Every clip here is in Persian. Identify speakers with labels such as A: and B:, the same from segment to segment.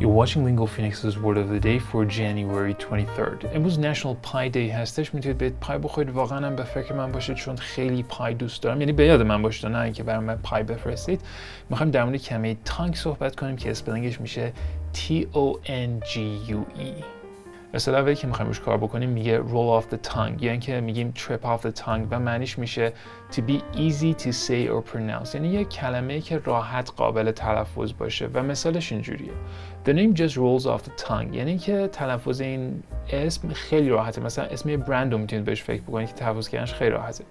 A: You're watching Lingo Phoenix's Word of the Day for January 23rd. امروز National Pie Day هستش. می‌تونید به پای بخورید. واقعا هم به فکر من باشید چون خیلی پای دوست دارم. یعنی به یاد من باشید. نه اینکه برای من پای بفرستید. می‌خوایم در مورد کمی تانگ صحبت کنیم که اسپلینگش میشه T O N G U E. اصطلاح که می‌خوایم روش کار بکنیم میگه roll off the tongue. یعنی که میگیم trip off the tongue و معنیش میشه to be easy to say or pronounce. یعنی یه کلمه که راحت قابل تلفظ باشه و مثالش اینجوریه. The name just rolls off the tongue. یعنی که تلفظ این اسم خیلی راحته. مثلا اسم یه برند رو می‌تونید بهش فکر بکنید که تلفظ کردنش خیلی راحته.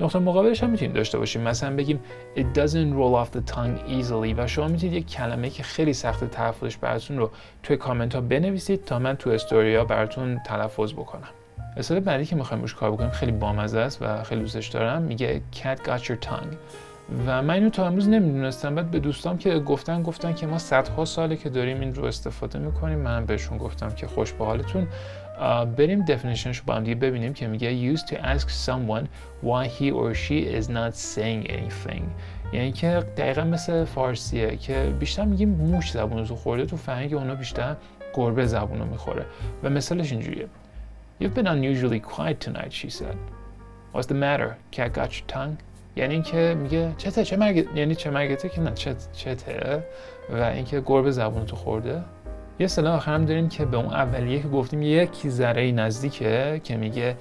A: نقطه مقابلش هم می‌تونید داشته باشیم. مثلا بگیم it doesn't roll off the tongue easily. و شما می‌تونید یک کلمه که خیلی سخت تلفظش براتون رو توی کامنت ها بنویسید تا من تو استوریا براتون تلفظ بکنم. مثال بعدی که می‌خوایم روش کار بکنیم خیلی بامزه است و خیلی دوستش دارم. میگه cat got your tongue. و من اینو تا امروز نمی‌دونستم. بعد به دوستام که گفتن گفتن که ما صدها ساله که داریم این رو استفاده می‌کنیم. من بهشون گفتم که خوش به حالتون بریم دفینیشنش رو با هم دیگه ببینیم که میگه used to ask someone why he or she is not saying anything یعنی که دقیقا مثل فارسیه که بیشتر میگیم موش زبون رو خورده تو فرهنگ اونا بیشتر گربه زبون رو می‌خوره و مثالش اینجوریه You've been unusually quiet tonight, she said. What's the matter? Cat got your tongue? یعنی اینکه میگه چته چه مرگ یعنی چه مرگته که نه چت چته و اینکه گربه زبون تو خورده یه اصطلاح آخرم داریم که به اون اولیه که گفتیم یک ذره نزدیکه که میگه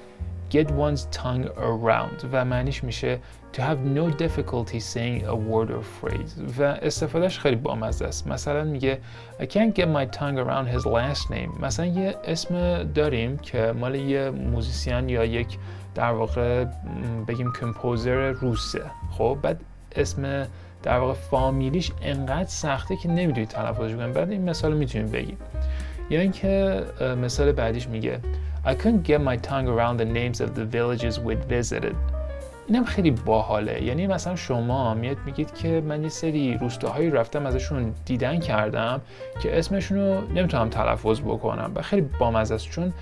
A: get one's tongue around و معنیش میشه to have no difficulty saying a word or phrase و استفادهش خیلی بامزه است. مثلا میگه I can't get my tongue around his last name. مثلا یه اسم داریم که مال یه موزیسین یا یک در واقع بگیم کمپوزر روسه. خب بعد اسم در واقع فامیلیش انقدر سخته که نمی‌دونید تلفظش کنید بعد این مثال می‌تونیم بگیم. یا اینکه مثال بعدیش میگه. I couldn't get my tongue around the names of the villages we'd visited. اینم خیلی باحاله. یعنی مثلا شما میاد میگید که من یه سری روستاهایی رفتم ازشون دیدن کردم که اسمشون رو نمی‌تونم تلفظ بکنم و خیلی بامزه است. چون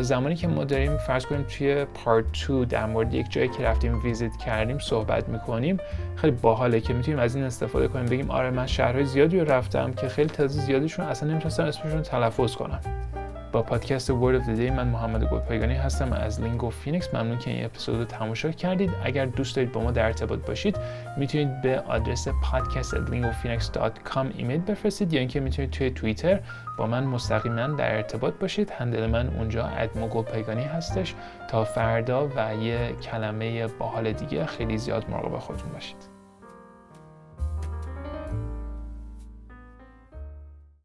A: زمانی که ما داریم فرض کنیم توی part 2 در مورد یک جایی که رفتیم visit کردیم صحبت می‌کنیم خیلی باحاله که می‌تونیم از این استفاده کنیم. بگیم آره من شهرهای زیادی رو رفتم که خیلی تعداد زیادیشون اصلا نمی‌تونستم اسمشون تلفظ کنم با پادکست Word of the Day من محمد گلپایگانی هستم از لینگو فینکس ممنون که این اپیزود رو تماشا کردید. اگر دوست دارید با ما در ارتباط باشید می‌تونید به آدرس podcast@lingophoenix.com ایمیل بفرستید یا اینکه می‌تونید توی توییتر با من مستقیما در ارتباط باشید. هندل من اونجا ادمو گلپایگانی هستش. تا فردا و یه کلمه باحال دیگه خیلی زیاد مراقب خودتون باشید.